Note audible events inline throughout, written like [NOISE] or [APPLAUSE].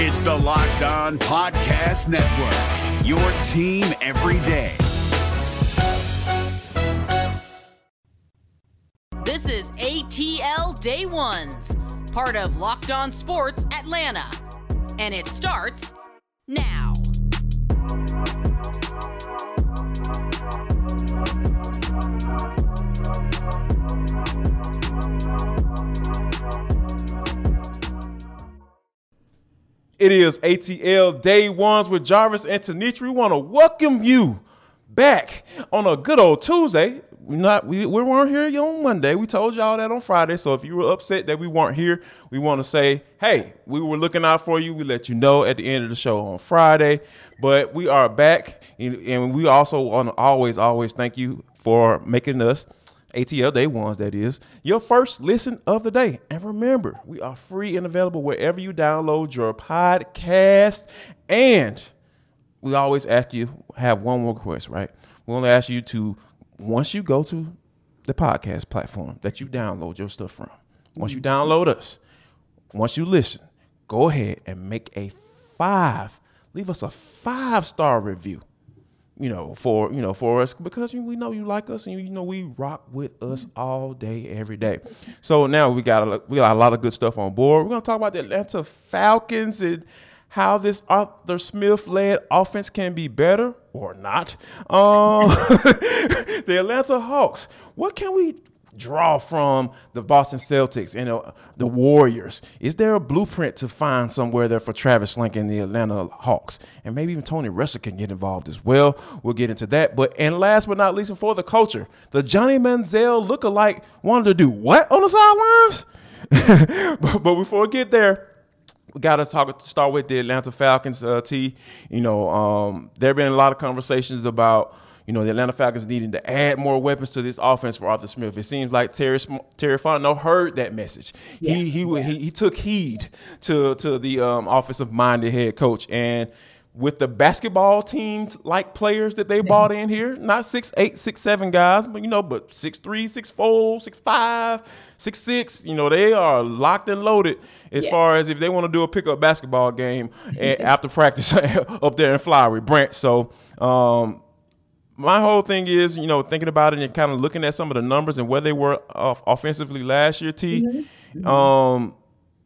It's the Locked On Podcast Network, your team every day. This is ATL Day Ones, part of Locked On Sports Atlanta. And it starts now. It is ATL Day Ones with Jarvis and Tenitra. We want to welcome you back on a good old Tuesday. We not we, we weren't here on Monday. We told y'all that on Friday. So if you were upset that we weren't here, we want to say, hey, we were looking out for you. We let you know at the end of the show on Friday. But we are back, and we also want to always, always thank you for making us ATL Day Ones, that is, your first listen of the day. And remember, we are free and available wherever you download your podcast. And we always ask you, have one more request, right? We only ask you to, once you go to the podcast platform that you download your stuff from, once you mm-hmm. download us, once you listen, go ahead and make a five, leave us a five star review you know, for you know, for us because we know you like us and you know we rock with us all day, every day. So now we got a, we got a lot of good stuff on board. We're gonna talk about the Atlanta Falcons and how this Arthur Smith led offense can be better or not. Um, [LAUGHS] the Atlanta Hawks. What can we draw from the Boston Celtics and uh, the Warriors? Is there a blueprint to find somewhere there for Travis Schlenk and the Atlanta Hawks? And maybe even Tony Ressler can get involved as well. We'll get into that. But and last but not least, for the culture, the Johnny Manziel lookalike wanted to do what on the sidelines? [LAUGHS] but, but before we get there, we got to talk start with the Atlanta Falcons. Uh, T, you know, um, there have been a lot of conversations about you know, the Atlanta Falcons needing to add more weapons to this offense for Arthur Smith. It seems like Terry Terry Fontenot heard that message. Yeah. He he, yeah. he he took heed to to the um, offensive minded head coach and with the basketball teams like players that they bought in here, not six, eight, six, seven guys, but you know, but six three, six four, six five, six six. You know, they are locked and loaded as yeah. far as if they want to do a pickup basketball game after practice [LAUGHS] up there in Flowery Branch. So um, my whole thing is, you know, thinking about it and kind of looking at some of the numbers and where they were off offensively last year. T, mm-hmm. um,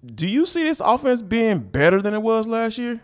do you see this offense being better than it was last year?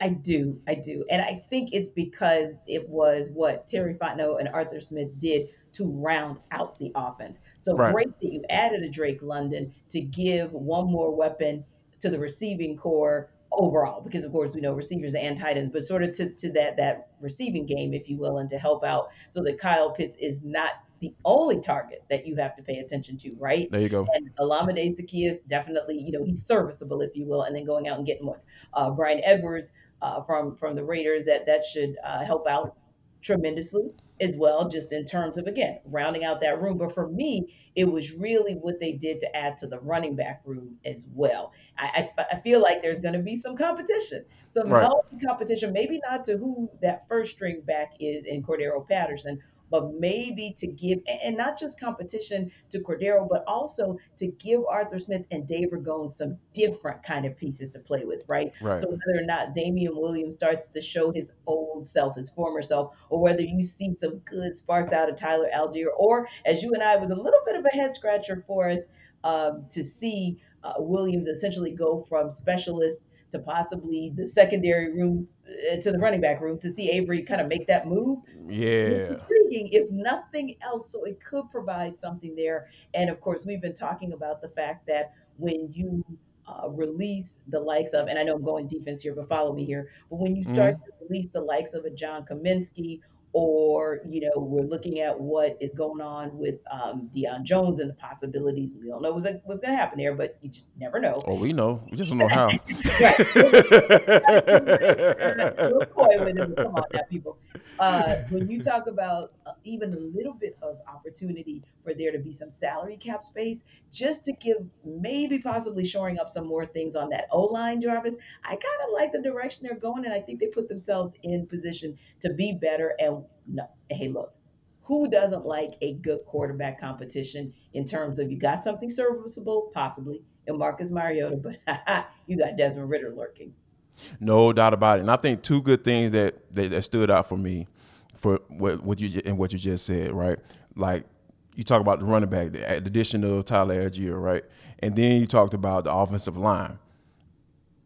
I do, I do, and I think it's because it was what Terry Fontenot and Arthur Smith did to round out the offense. So right. great that you added a Drake London to give one more weapon to the receiving core overall, because of course we know receivers and tight ends, but sort of to, to that that receiving game, if you will, and to help out so that Kyle Pitts is not the only target that you have to pay attention to, right? There you go. And Olamide Zaccheaus definitely, you know, he's serviceable, if you will, and then going out and getting one. Uh, Bryan Edwards uh, from from the Raiders that that should uh, help out tremendously as well, just in terms of again rounding out that room. But for me, it was really what they did to add to the running back room as well. I, I, I feel like there's going to be some competition, some right. healthy competition. Maybe not to who that first string back is in Cordarrelle Patterson, but maybe to give, and not just competition to Cordero, but also to give Arthur Smith and Dave Ragone some different kind of pieces to play with, right? right? So whether or not Damien Williams starts to show his old self, his former self, or whether you see some good sparks out of Tyler Allgeier, or as you and I was a little bit of a head scratcher for us um, to see uh, Williams essentially go from specialist to possibly the secondary room uh, to the running back room to see Avery kind of make that move. Yeah. If nothing else. So it could provide something there. And of course, we've been talking about the fact that when you uh, release the likes of, and I know I'm going defense here, but follow me here. But when you start mm-hmm. to release the likes of a John Cominsky or you know we're looking at what is going on with um, Deion Jones and the possibilities. We don't know what's, what's going to happen there, but you just never know. Oh, we know. We just don't know how. [LAUGHS] right. coy with it. Come on, now, people. Uh, when you talk about uh, even a little bit of opportunity for there to be some salary cap space, just to give maybe possibly shoring up some more things on that O line, Jarvis, I kind of like the direction they're going, and I think they put themselves in position to be better. And no, hey, look, who doesn't like a good quarterback competition in terms of you got something serviceable, possibly, in Marcus Mariota, but [LAUGHS] you got Desmond Ridder lurking. No doubt about it. And I think two good things that that, that stood out for me for what, what you and what you just said, right? Like you talk about the running back, the addition of Tyler Allgeier, right? And then you talked about the offensive line.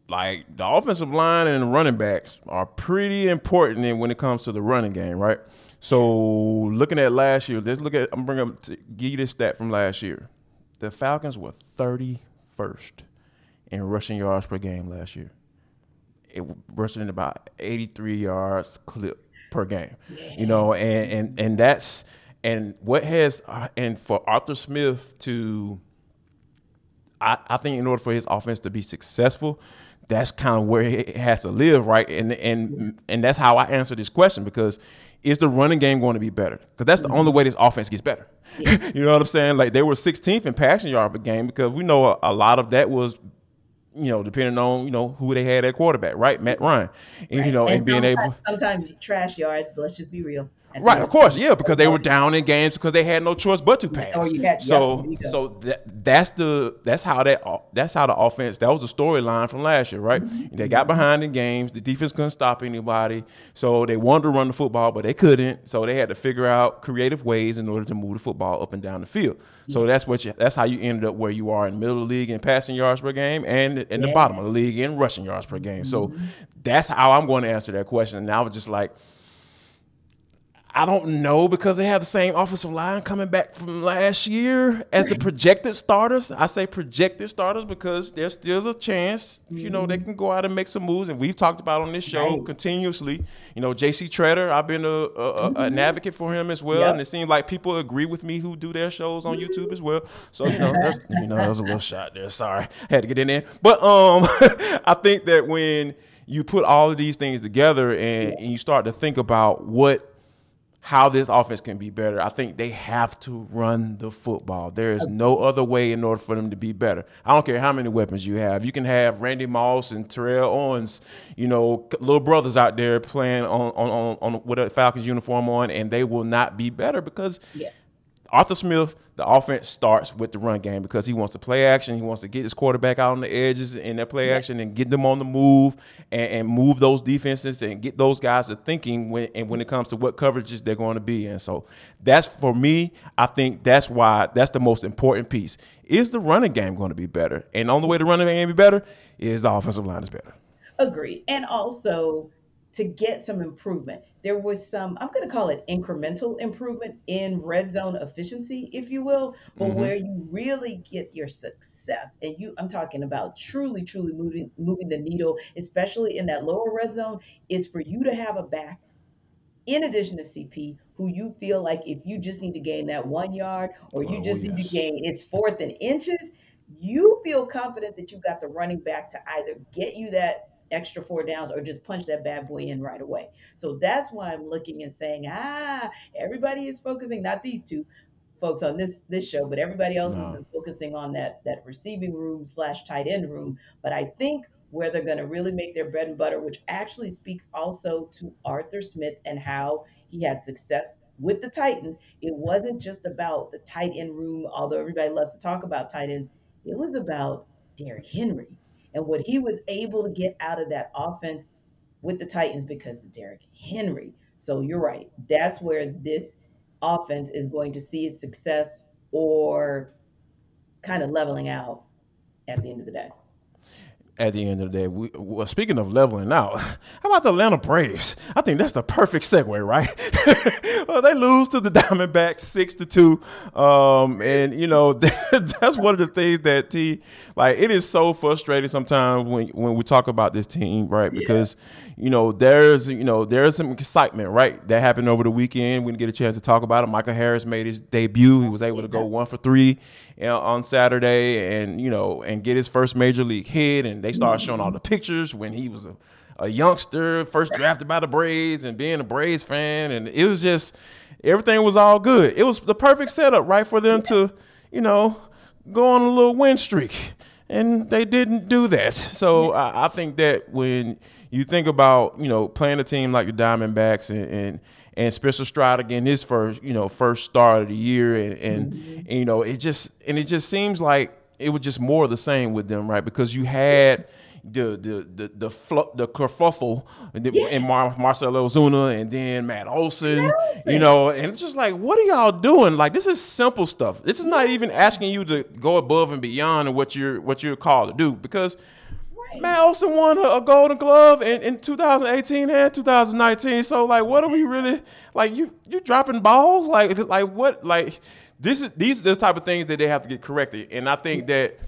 Like the offensive line and the running backs are pretty important when it comes to the running game, right? So looking at last year, let's look at I'm bringing up to give you this stat from last year. The Falcons were 31st in rushing yards per game last year. It rushing in about 83 yards clip per game. You know, and and and that's and what has uh, and for Arthur Smith to I, I think in order for his offense to be successful, that's kind of where it has to live, right? And and and that's how I answer this question because is the running game going to be better? Because that's the only way this offense gets better. Yeah. [LAUGHS] you know what I'm saying? Like they were 16th in passing yard per game because we know a, a lot of that was you know, depending on you know who they had at quarterback, right? Matt Ryan, and right. you know, and, and being able sometimes trash yards. Let's just be real. Right, of course, yeah, because they were down in games because they had no choice but to pass. Oh, had, so, yeah, so that, that's the that's how that that's how the offense that was the storyline from last year, right? Mm-hmm. They got behind in games, the defense couldn't stop anybody, so they wanted to run the football, but they couldn't, so they had to figure out creative ways in order to move the football up and down the field. So that's what you, that's how you ended up where you are in middle of the league in passing yards per game and in yeah. the bottom of the league in rushing yards per game. So mm-hmm. that's how I'm going to answer that question. And I was just like I don't know because they have the same offensive line coming back from last year as the projected starters. I say projected starters because there's still a chance, you know, they mm-hmm. can go out and make some moves. And we've talked about on this show right. continuously. You know, J.C. Tretter, I've been a, a, mm-hmm. an advocate for him as well, yep. and it seems like people agree with me who do their shows on YouTube as well. So you know, there's, you know, there's a little shot there. Sorry, had to get in there. But um, [LAUGHS] I think that when you put all of these things together and, and you start to think about what how this offense can be better. I think they have to run the football. There is no other way in order for them to be better. I don't care how many weapons you have. You can have Randy Moss and Terrell Owens, you know, little brothers out there playing on on, on, on with a Falcons uniform on, and they will not be better because yeah. Arthur Smith the offense starts with the run game because he wants to play action. He wants to get his quarterback out on the edges in that play action and get them on the move and, and, move those defenses and get those guys to thinking when and when it comes to what coverages they're going to be in. So that's for me. I think that's why that's the most important piece. Is the running game going to be better? And the only way the running game be better is the offensive line is better. Agree. And also to get some improvement. There was some, I'm going to call it incremental improvement in red zone efficiency, if you will, but mm-hmm. where you really get your success. And you, I'm talking about truly, truly moving, moving the needle, especially in that lower red zone, is for you to have a back in addition to CP, who you feel like if you just need to gain that one yard or you oh, just yes. need to gain it's fourth and inches, you feel confident that you've got the running back to either get you that extra four downs or just punch that bad boy in right away. So that's why I'm looking and saying, ah, everybody is focusing, not these two folks on this this show, but everybody else no. has been focusing on that that receiving room slash tight end room. But I think where they're going to really make their bread and butter, which actually speaks also to Arthur Smith and how he had success with the Titans. It wasn't just about the tight end room, although everybody loves to talk about tight ends. It was about Derrick Henry and what he was able to get out of that offense with the Titans because of Derrick Henry. So you're right. That's where this offense is going to see its success or kind of leveling out at the end of the day at the end of the day. We, well, speaking of leveling out, [LAUGHS] how about the Atlanta Braves? I think that's the perfect segue, right? [LAUGHS] well, they lose to the [LAUGHS] Diamondbacks six to two, um, and you know that's one of the things that T like. It is so frustrating sometimes when when we talk about this team, right? Because yeah. you know there's you know there's some excitement, right? That happened over the weekend. We didn't get a chance to talk about it. Michael Harris made his debut. He was able to go one for three on Saturday, and you know, and get his first major league hit. And they started showing all the pictures when he was a, a youngster, first drafted by the Braves, and being a Braves fan, and it was just everything was all good. It was the perfect setup, right, for them to, you know, go on a little win streak, and they didn't do that. So I, I think that when you think about, you know, playing a team like the Diamondbacks and, and and Spencer Strider again his first you know first start of the year and, and, mm-hmm. and, you know it just and it just seems like it was just more of the same with them, right? Because you had the the the the fl- the kerfuffle and, Yes. and Mar- Marcelo Ozuna and then Matt Olson, you know, and it's just like, what are y'all doing? Like this is simple stuff. This is not even asking you to go above and beyond of what you're what you're called to do because. Right. Matt Olson won a, a Golden Glove in, in 2018 and 2019. So like, what are we really like? You you dropping balls? Like like what? Like this is these are the type of things that they have to get corrected. And I think that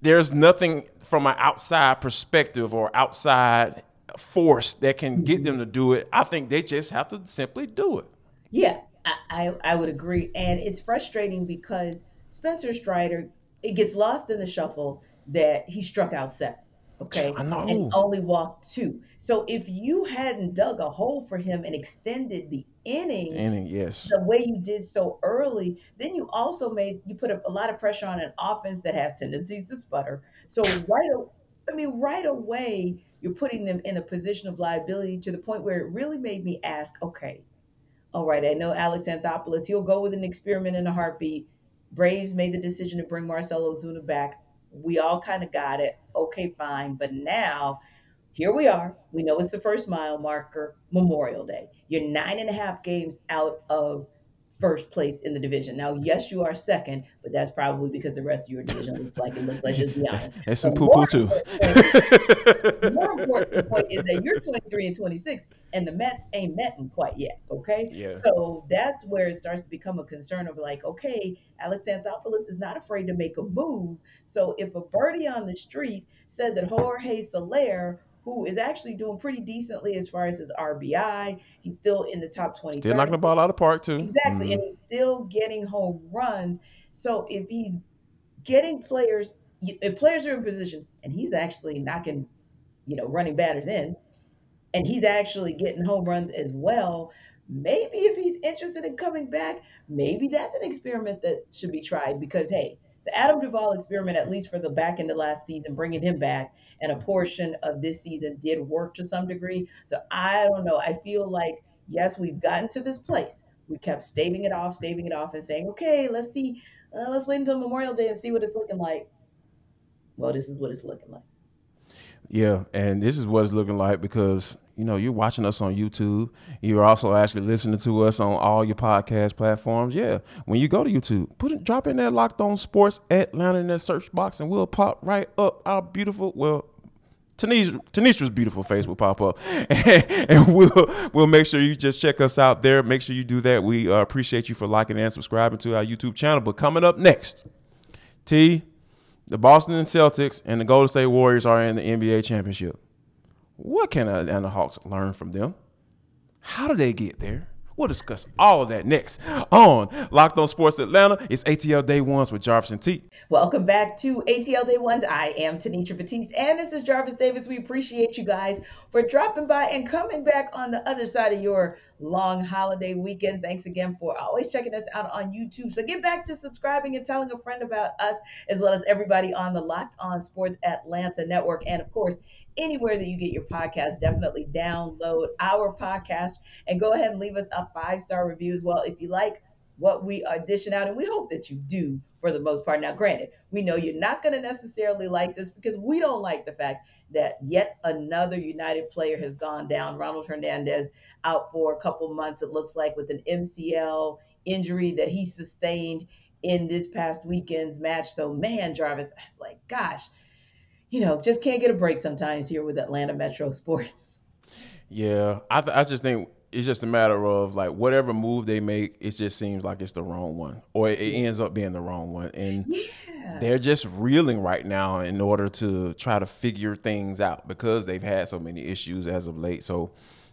there's nothing from an outside perspective or outside force that can get them to do it. I think they just have to simply do it. Yeah, I, I, I would agree. And it's frustrating because Spencer Strider, it gets lost in the shuffle that he struck out seven. Okay. I know. And only walked two. So if you hadn't dug a hole for him and extended the inning Inning, yes. the way you did so early, then you also made you put a, a lot of pressure on an offense that has tendencies to sputter. So right, I mean, right away, you're putting them in a position of liability to the point where it really made me ask, okay, all right, I know Alex Anthopoulos, he'll go with an experiment in a heartbeat. Braves made the decision to bring Marcell Ozuna back. We all kind of got it. Okay, fine. But now, here we are. We know it's the first mile marker, Memorial Day. You're nine and a half games out of first place in the division. Now, yes, you are second, but that's probably because the rest of your division looks like it looks like, just be [LAUGHS] honest. And some poo poo too. important- more important point is that you're 23 and 26, and the Mets ain't metting quite yet. Okay. Yeah. So that's where it starts to become a concern of like, okay, Alex Anthopoulos is not afraid to make a move. So if a birdie on the street said that Jorge Soler, who is actually doing pretty decently as far as his RBI, he's still in the top 20. Still knocking the ball out of park too. Exactly. Mhm. And he's still getting home runs. So if he's getting players, if players are in position and he's actually knocking, you know, running batters in, and he's actually getting home runs as well, maybe if he's interested in coming back, maybe that's an experiment that should be tried because, hey, the Adam Duvall experiment, at least for the back end of last season, bringing him back, and a portion of this season did work to some degree. So I don't know. I feel like, yes, we've gotten to this place. We kept staving it off, staving it off, and saying, okay, let's see, uh, let's wait until Memorial Day and see what it's looking like. Well, this is what it's looking like. Yeah, and this is what it's looking like because you know you're watching us on YouTube. You're also actually listening to us on all your podcast platforms. Yeah, when you go to YouTube, put it, drop in that Locked On Sports Atlanta in that search box, and we'll pop right up our beautiful. Well, Tenitra, Tenitra's beautiful face will pop up, [LAUGHS] and we'll we'll make sure you just check us out there. Make sure you do that. We uh, appreciate you for liking and subscribing to our YouTube channel. But coming up next, T, the Boston Celtics and the Golden State Warriors are in the NBA championship. What can Atlanta Hawks learn from them? How do they get there? We'll discuss all of that next on Locked On Sports Atlanta. It's ATL Day Ones with Jarvis and T. Welcome back to ATL Day Ones. I am Tenitra Batiste, and this is Jarvis Davis. We appreciate you guys for dropping by and coming back on the other side of your long holiday weekend. Thanks again for always checking us out on YouTube. So get back to subscribing and telling a friend about us, as well as everybody on the Locked On Sports Atlanta network, and of course, anywhere that you get your podcast. Definitely download our podcast and go ahead and leave us a five star review as well if you like what we are dishing out, and we hope that you do for the most part. Now, granted, we know you're not going to necessarily like this because we don't like the fact that yet another United player has gone down. Ronald Hernandez out for a couple months, it looked like, with an MCL injury that he sustained in this past weekend's match. So, man, Jarvis, I was like, gosh, you know, just can't get a break sometimes here with Atlanta Metro [LAUGHS] Sports. Yeah, I, th- I just think it's just a matter of like whatever move they make, it just seems like it's the wrong one, or it, ends up being the wrong one, and Yeah. they're just reeling right now in order to try to figure things out because they've had so many issues as of late. So,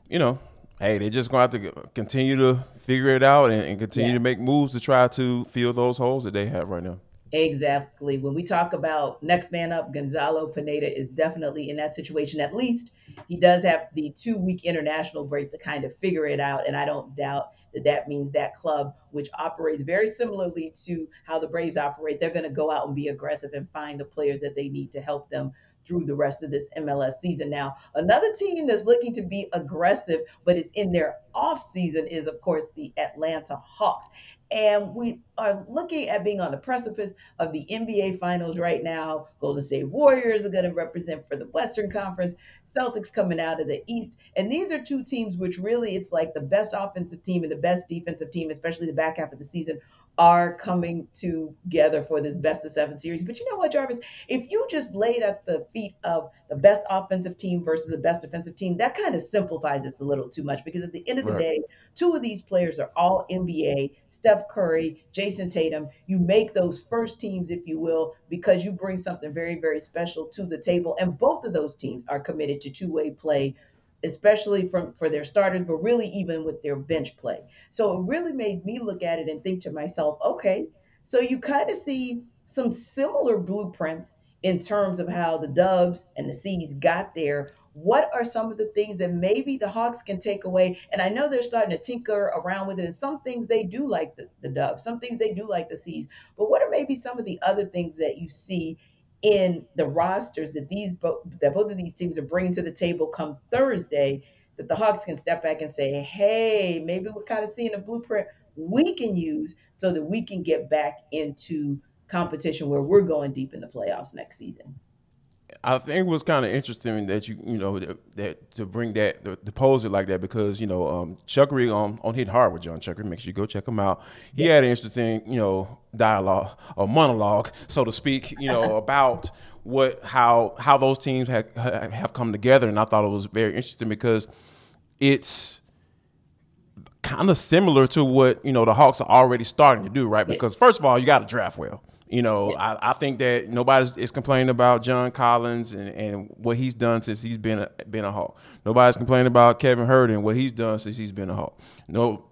you know, hey, they're just going to have to continue to figure it out and, and continue Yeah. to make moves to try to fill those holes that they have right now. Exactly. When we talk about next man up, Gonzalo Pineda is definitely in that situation. At least he does have the two week international break to kind of figure it out. And I don't doubt that that means that club, which operates very similarly to how the Braves operate, they're going to go out and be aggressive and find the player that they need to help them through the rest of this MLS season. Now, another team that's looking to be aggressive, but it's in their off season, is of course the Atlanta Hawks. And we are looking at being on the precipice of the NBA Finals right now. Golden State Warriors are going to represent for the Western Conference, Celtics coming out of the East. And these are two teams which really, it's like the best offensive team and the best defensive team, especially the back half of the season, are coming together for this best of seven series. But you know what, Jarvis? If you just laid at the feet of the best offensive team versus the best defensive team, that kind of simplifies it a little too much because at the end of the right. day, two of these players are all NBA Steph Curry, Jayson Tatum. You make those first teams, if you will, because you bring something very, very special to the table. And both of those teams are committed to two way play especially from for their starters, but really even with their bench play. So it really made me look at it and think to myself, okay, so you kind of see some similar blueprints in terms of how the Dubs and the C's got there. What are some of the things that maybe the Hawks can take away? And I know they're starting to tinker around with it. And some things they do like the, the Dubs, some things they do like the C's. But what are maybe some of the other things that you see in the rosters that these that both of these teams are bringing to the table come Thursday, that the Hawks can step back and say, "Hey, maybe we're kind of seeing a blueprint we can use so that we can get back into competition where we're going deep in the playoffs next season." I think it was kind of interesting that you you know that, that to bring that to, to, pose it like that because you know um, Chuckery on on hit hard with John Chuckery. Make sure you go check him out. He yeah. had an interesting you know dialogue or monologue, so to speak, you know [LAUGHS] about what how how those teams have have come together, and I thought it was very interesting because it's kind of similar to what you know the Hawks are already starting to do, right? Because first of all, you got to draft well. You know, yeah. I, I, think that nobody is complaining about John Collins and, and what he's done since he's been a, been a Hawk. Nobody's complaining about Kevin Huerter and what he's done since he's been a Hawk. No,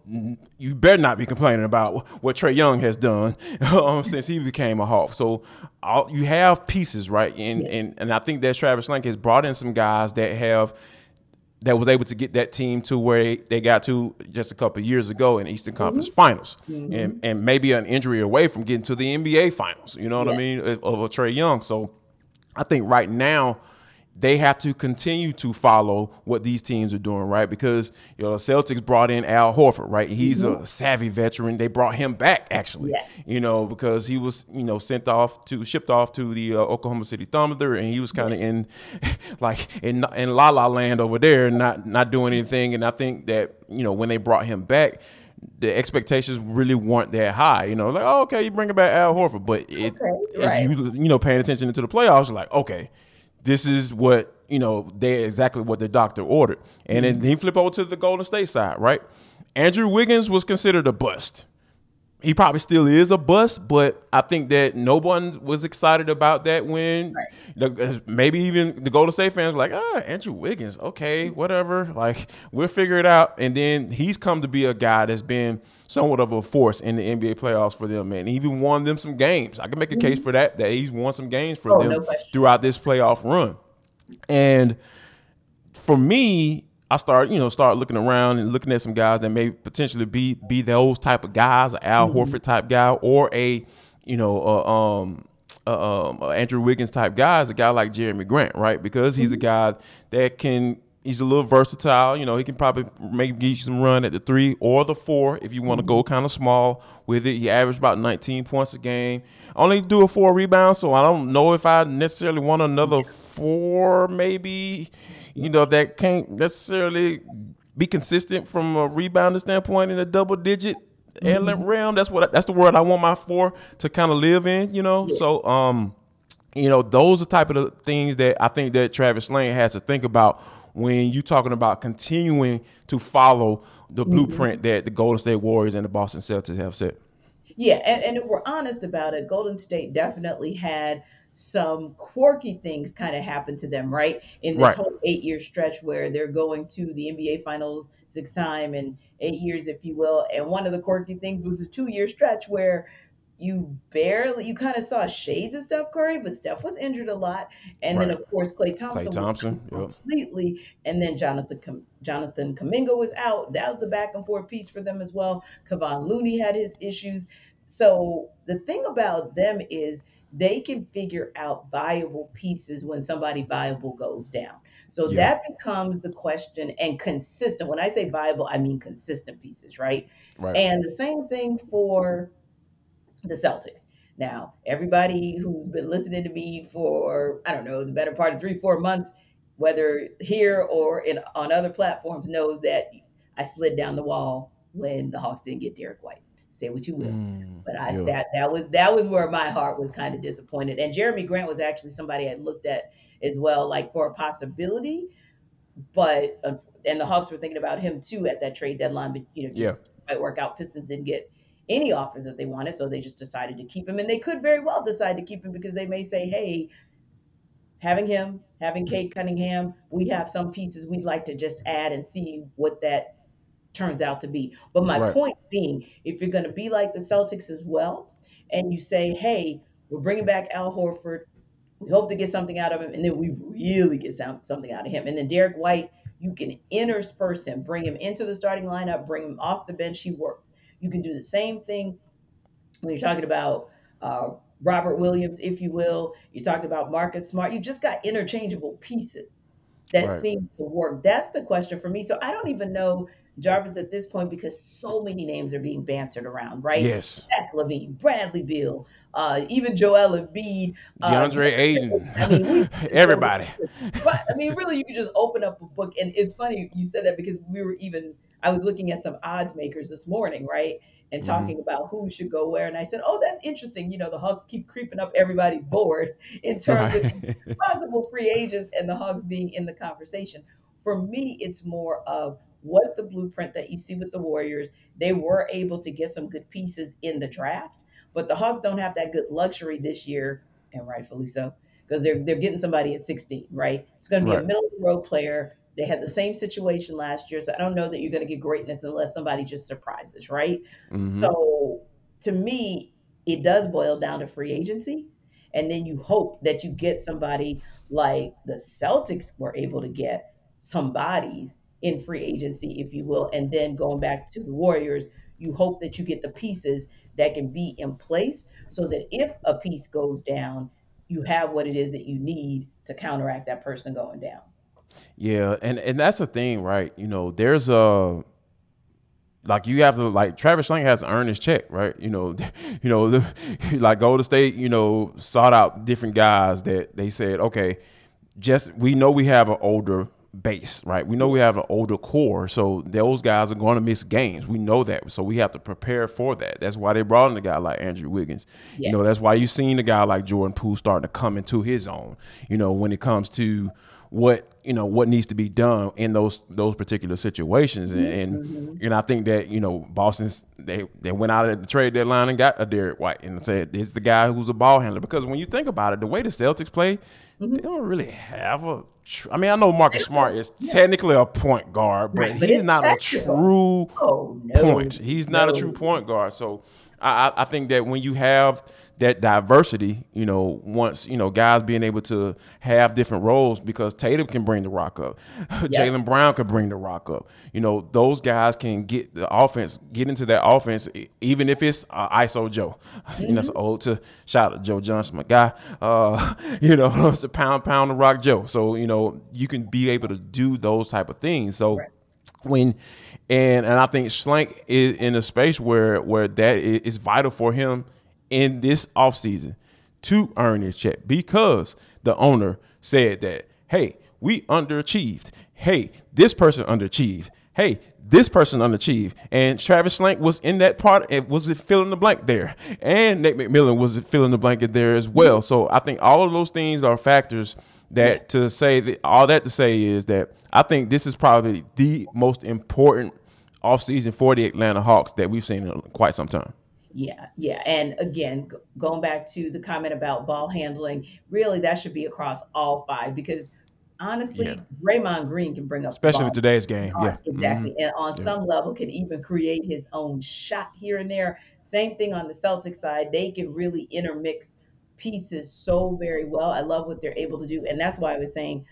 you better not be complaining about what Trae Young has done [LAUGHS] um, since he became a Hawk. So all, you have pieces, right? And, yeah. and and I think that Travis Schlenk has brought in some guys that have – that was able to get that team to where they got to just a couple years ago in Eastern Conference mm-hmm. Finals, mm-hmm. and and maybe an injury away from getting to the NBA Finals. You know what yeah. I mean? Of, of a Trae Young. So I think right now they have to continue to follow what these teams are doing, right? Because you know, the Celtics brought in Al Horford, right? He's mm-hmm. a savvy veteran. They brought him back actually, yes. you know, because he was you know sent off to shipped off to the uh, Oklahoma City Thunder, and he was kind of yeah. in [LAUGHS] like in in La La Land over there, not not doing anything. And I think that you know when they brought him back the expectations really weren't that high. You know, like, oh, okay, you bring it back Al Horford, but it, okay, right. you, you know, paying attention into the playoffs, like, okay, this is what you know they exactly what the doctor ordered. And mm-hmm. then he flip over to the golden state side right? Andrew wiggins was considered a bust he probably still is a bust, but I think that no one was excited about that when right. the, maybe even the Golden State fans were like, ah, Andrew Wiggins, okay, whatever. Like, we'll figure it out. And then he's come to be a guy that's been somewhat of a force in the NBA playoffs for them, man. He even won them some games. I can make a mm-hmm. case for that, that he's won some games for oh, them no throughout this playoff run. And for me, I start, you know, start looking around and looking at some guys that may potentially be be those type of guys, an Al mm-hmm. Horford type guy, or a, you know, uh, um, uh, um, Andrew Wiggins type guy is a guy like Jerami Grant, right? Because he's mm-hmm. a guy that can he's a little versatile. You know, he can probably make get you some run at the three or the four if you want to mm-hmm. go kind of small with it. He averaged about 19 points a game. Only do a four rebound, so I don't know if I necessarily want another four, maybe you know, that can't necessarily be consistent from a rebounding standpoint in a double digit mm-hmm. realm. That's what that's the word I want my four to kind of live in. You know, yeah. so um, you know, those are type of the things that I think that Travis Schlenk has to think about when you're talking about continuing to follow the mm-hmm. blueprint that the Golden State Warriors and the Boston Celtics have set. Yeah, and, and if we're honest about it, Golden State definitely had some quirky things kind of happen to them, right? In this right. whole eight year stretch where they're going to the NBA finals six time in eight years, if you will. And one of the quirky things was a two year stretch where you barely you kind of saw shades of Steph Curry, but Steph was injured a lot. And right. then of course Klay Thompson, Klay Thompson completely. Yep. And then Jonathan Jonathan Kuminga was out. That was a back and forth piece for them as well. Kevon Looney had his issues. So the thing about them is they can figure out viable pieces when somebody viable goes down. So Yeah. that becomes the question and consistent. When I say viable, I mean consistent pieces, right? Right. And the same thing for the Celtics. Now, everybody who's been listening to me for, I don't know, the better part of three, four months, whether here or in on other platforms, knows that I slid down the wall when the Hawks didn't get Derrick White. Say what you will. Mm, But I yeah. that that was that was where my heart was kind of disappointed. And Jerami Grant was actually somebody I looked at as well, like for a possibility. But uh, and the Hawks were thinking about him too at that trade deadline, but you know, just Yeah. might work out. Pistons didn't get any offers that they wanted, so they just decided to keep him. And they could very well decide to keep him because they may say, hey, having him, having Cade Cunningham, we have some pieces we'd like to just add and see what that turns out to be. But my Right. point being, if you're going to be like the Celtics as well, and you say, hey, we're bringing back Al Horford, we hope to get something out of him, and then we really get some, something out of him. And then Derrick White, you can intersperse him, bring him into the starting lineup, bring him off the bench. He works. You can do the same thing when you're talking about uh, Robert Williams, if you will. You talked about Marcus Smart. You just got interchangeable pieces that Right. seem to work. That's the question for me. So I don't even know Jarvis at this point because so many names are being bantered around, right? Yes. Zach LaVine, Bradley Beal, uh, even Joel Embiid, uh, DeAndre Ayton. I mean, we- [LAUGHS] Everybody. [LAUGHS] but I mean, really, you could just open up a book, and it's funny you said that because we were even. I was looking at some odds makers this morning, right, and Mhm. talking about who should go where, and I said, "Oh, that's interesting. You know, the Hawks keep creeping up everybody's board [LAUGHS] in terms of possible free agents and the Hogs being in the conversation. For me, it's more of what's the blueprint that you see with the Warriors. They were able to get some good pieces in the draft, but the Hawks don't have that good luxury this year, and rightfully so, because they're they're getting somebody at 16, right? It's going to be a middle of the road player. They had the same situation last year, so I don't know that you're going to get greatness unless somebody just surprises, right? Mhm. So to me, it does boil down to free agency. And then you hope that you get somebody like the Celtics were able to get some bodies in free agency, if you will. And then going back to the Warriors, you hope that you get the pieces that can be in place so that if a piece goes down, you have what it is that you need to counteract that person going down. Yeah, and and that's the thing, right? You know, there's a like you have to like Travis Schlenk has to earn his check, right? You know, [LAUGHS] you know, the, [LAUGHS] like Golden State, you know, sought out different guys that they said, okay, just we know we have an older base, right? We know we have an older core, so those guys are going to miss games. We know that, so we have to prepare for that. That's why they brought in a guy like Andrew Wiggins. You know, that's why you've seen a guy like Jordan Poole starting to come into his own. You know, when it comes to what you know what needs to be done in those those particular situations, and mm-hmm. and, and I think that you know Boston's they they went out at the trade deadline and got a Derrick White and said this is the guy who's a ball handler because when you think about it, the way the Celtics play, Mm-hmm. they don't really have a. Tr- I mean, I know Marcus Smart is technically a point guard, but Right, but he's not a true Oh, no. point. He's not a true point guard. So I- I think that when you have that diversity, you know, once you know guys being able to have different roles, because Tatum can bring the rock up, [LAUGHS] Jaylen Brown can bring the rock up. You know, those guys can get the offense, get into that offense, even if it's uh, ISO Joe. [LAUGHS] You know, old to shout out Joe Johnson, my guy. Uh, [LAUGHS] you know, it's a pound pound the rock Joe. So you know, you can be able to do those type of things. So when and and I think Schlenk is in a space where where that is vital for him in this offseason to earn his check because the owner said that hey we underachieved. Hey this person underachieved. Hey this person underachieved. And Travis Schlenk was in that part it was filling the blank there. And Nate McMillan was filling the blanket there as well. So I think all of those things are factors that to say that all that to say is that I think this is probably the most important offseason for the Atlanta Hawks that we've seen in quite some time. Yeah, yeah. And again, g- going back to the comment about ball handling, really that should be across all five because honestly, Yeah. Draymond Green can bring up Especially ball. today's game. Yeah. Mm-hmm. exactly. And on Yeah. some level, can even create his own shot here and there. Same thing on the Celtics side. They can really intermix pieces so very well. I love what they're able to do. And that's why I was saying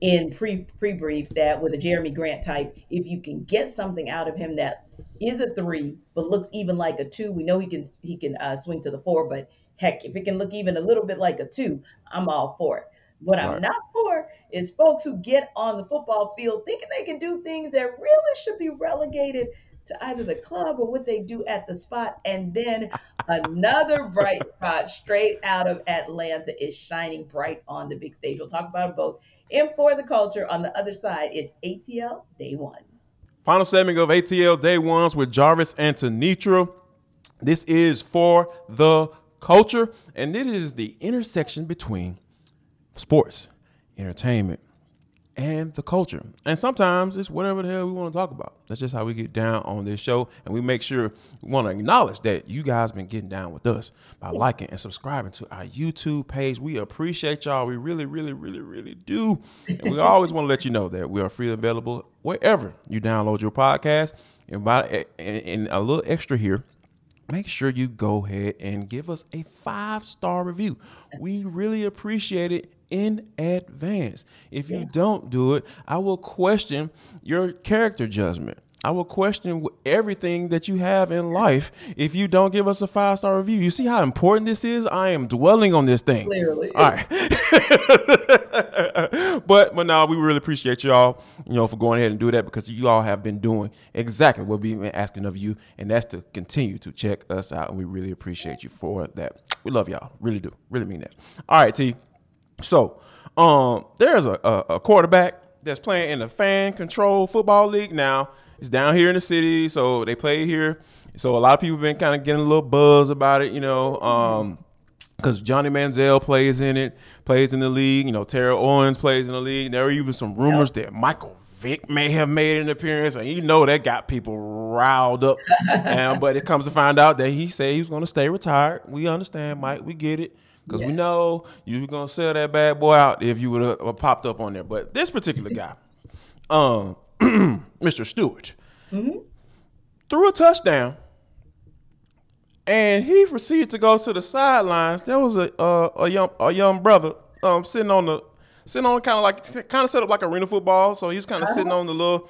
in pre pre brief that with a Jerami Grant type, if you can get something out of him that is a three, but looks even like a two, we know he can he can uh, swing to the four, but Heck, if it can look even a little bit like a two, I'm all for it. What I'm not for is folks who get on the football field thinking they can do things that really should be relegated to either the club or what they do at the spot. And then another bright [LAUGHS] spot straight out of Atlanta is shining bright on the big stage. We'll talk about both in For the Culture. On the other side, it's ATL Day Ones. Final segment of ATL Day Ones with Jarvis and Tenitra. This is for the culture, and it is the intersection between sports, entertainment, and the culture. And sometimes it's whatever the hell we want to talk about. That's just how we get down on this show. And we make sure we want to acknowledge that you guys have been getting down with us by liking and subscribing to our YouTube page. We appreciate y'all. We really, really, really, really do. And we [LAUGHS] always want to let you know that we are free available wherever you download your podcast. And, by, and a little extra here make sure you go ahead and give us a five star review. We really appreciate it in advance. If you don't do it, I will question your character judgment. I will question everything that you have in life if you don't give us a five star review. You see how important this is? I am dwelling on this thing. Clearly. All right. [LAUGHS] but but no, we really appreciate y'all, you know, for going ahead and do that because you all have been doing exactly what we've been asking of you, and that's to continue to check us out, and we really appreciate you for that. We love y'all, really do, really mean that. All right, T. So, um, there's a, a, a quarterback that's playing in the fan control football league now. It's down here in the city, so they play here. So a lot of people have been kind of getting a little buzz about it, you know. Um, because Johnny Manziel plays in it, plays in the league. You know, Terrell Owens plays in the league. There are even some rumors that Michael Vick may have made an appearance, and you know that got people riled up. [LAUGHS] and, but it comes to find out that he said he was going to stay retired. We understand, Mike. We get it. Because we know you were going to sell that bad boy out if you would have popped up on there. But this particular guy, [CLEARS THROAT] um, [CLEARS THROAT] Mr. Stewart, threw a touchdown and he proceeded to go to the sidelines. There was a uh, a young a young brother um sitting on the sitting on kind of like kind of set up like arena football. So he's kind of sitting on the little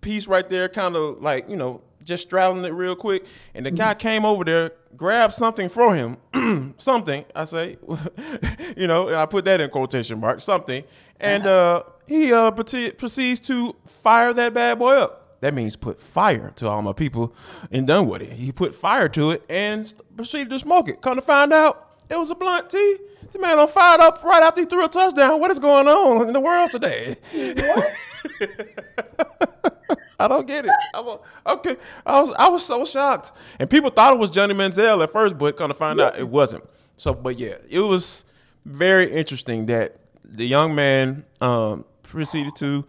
piece right there, kind of like you know just straddling it real quick. And the guy came over there, grabbed something for him, [CLEARS THROAT] something I say, [LAUGHS] you know, and I put that in quotation marks, something, and uh, he uh proceeds to fire that bad boy up. That means put fire to all my people and done with it. He put fire to it and proceeded to smoke it. Come to find out, it was a blunt tea. The man on fired up right after he threw a touchdown. What is going on in the world today? [LAUGHS] I don't get it. I was, okay, I was I was so shocked, and people thought it was Johnny Manziel at first, but come to find out it wasn't. So, but yeah, it was very interesting that the young man um, proceeded to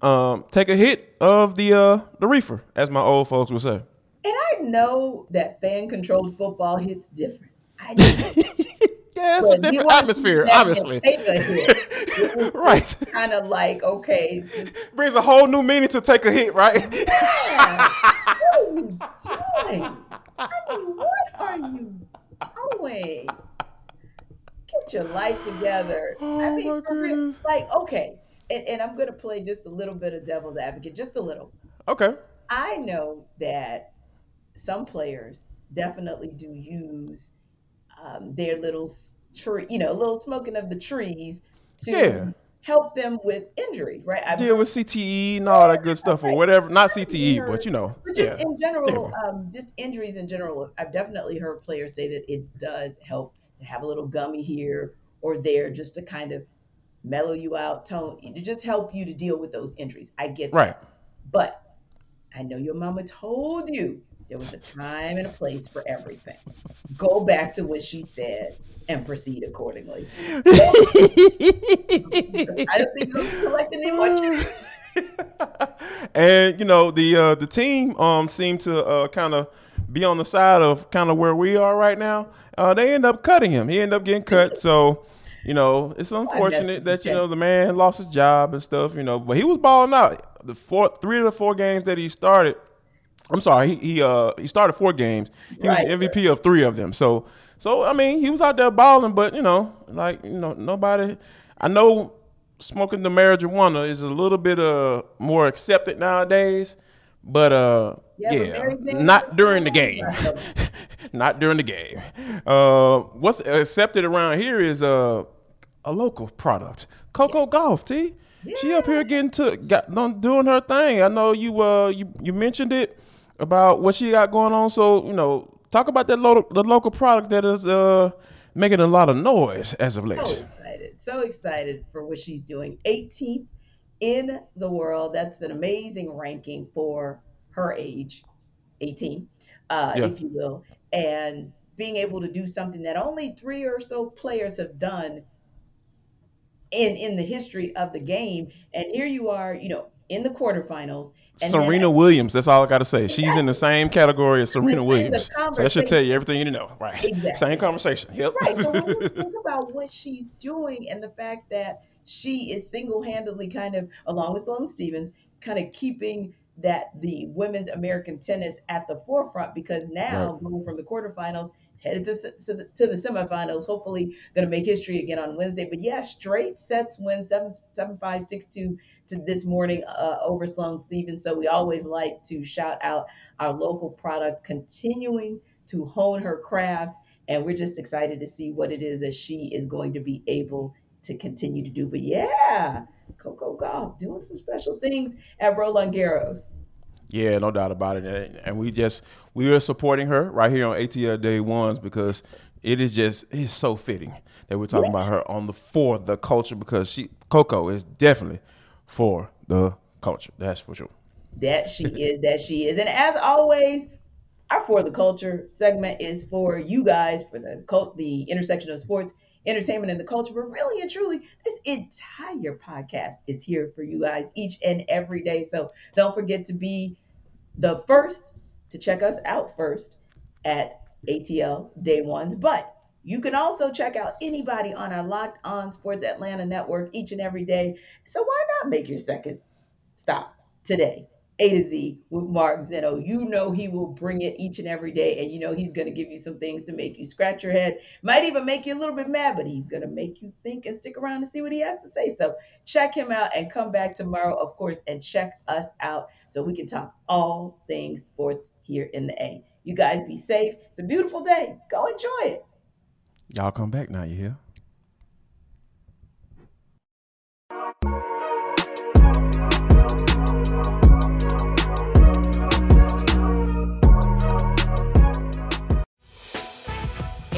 um, take a hit of the uh, the reefer, as my old folks would say. And I know that fan controlled football hits different. I [LAUGHS] know. Yeah, it's a different atmosphere, obviously. Take a hit. Right, kind of like, okay, brings a whole new meaning to take a hit, right? yeah, what are you doing? I mean, what are you doing? Get your life together. I Oh, mean, for real, like, okay, and, and I'm gonna play just a little bit of devil's advocate, just a little. Okay, I know that some players definitely do use um, their little tree, you know, little smoking of the trees to Yeah. help them with injuries, right? I've deal with CTE and all that good stuff, or whatever. Not CTE, but you know, But yeah. just in general, Yeah. um, just injuries in general, I've definitely heard players say that it does help to have a little gummy here or there just to kind of mellow you out, tone, to just help you to deal with those injuries. I get that. Right. But I know your mama told you there was a time and a place for everything. [LAUGHS] Go back to what she said and proceed accordingly. [LAUGHS] I don't think you're collecting any more. [LAUGHS] and you know the uh, the team um seemed to uh, kind of be on the side of kind of where we are right now. Uh, they end up cutting him. He ended up getting cut. So you know it's unfortunate that you know the man lost his job and stuff. You know, but he was balling out. The four, three of the four games that he started. I'm sorry, he he uh he started four games. He Right. was MVP of three of them. So so I mean he was out there balling, but you know like you know nobody. I know smoking the marijuana is a little bit uh more accepted nowadays, But uh, Yeah, yeah, not during the game. [LAUGHS] not during the game. Uh, what's accepted around here is uh, a local product, Coco Gauff. T. She up here getting to got doing her thing. I know you uh you you mentioned it about what she got going on. So you know, talk about that local the local product that is uh making a lot of noise as of late. so excited, so excited for what she's doing. 18th in the world. That's an amazing ranking for her age, 18, uh, Yeah. if you will. And being able to do something that only three or so players have done in in the history of the game. And here you are, you know, in the quarterfinals. And then Serena Williams. That's all I got to say. She's in the same category as Serena Williams. So that should tell you everything you need to know. Right. [LAUGHS] Exactly. Same conversation. Yep. Right. So when you [LAUGHS] think about what she's doing and the fact that she is single-handedly kind of, along with Sloane Stevens, kind of keeping that the women's American tennis at the forefront because now Right. going from the quarterfinals headed to, to, the, to the semifinals, hopefully going to make history again on Wednesday. But yeah, straight sets win seven seven five six two to this morning uh, over Sloane Stevens. So we always like to shout out our local product continuing to hone her craft and we're just excited to see what it is that she is going to be able to continue to do. But yeah, Coco Gauff doing some special things at Roland Garros. Yeah, no doubt about it. And- we just we are supporting her right here on ATL Day Ones because it is just it's so fitting that we're talking about her on the for the culture because she Coco is definitely for the culture. That's for sure. That she is, that she is. And as always, our For the Culture segment is for you guys, for the cult, the intersection of sports, entertainment, and the culture. But really and truly, this entire podcast is here for you guys each and every day. So don't forget to be the first to check us out first at ATL Day Ones. But you can also check out anybody on our Locked On Sports Atlanta network each and every day. So why not make your second stop today? A to Z with Mark Zeno. You know he will bring it each and every day, and you know he's going to give you some things to make you scratch your head. Might even make you a little bit mad, but he's going to make you think and stick around to see what he has to say. So check him out and come back tomorrow, of course, and check us out so we can talk all things sports here in the A. You guys be safe. It's a beautiful day. Go enjoy it. Y'all come back now, you hear?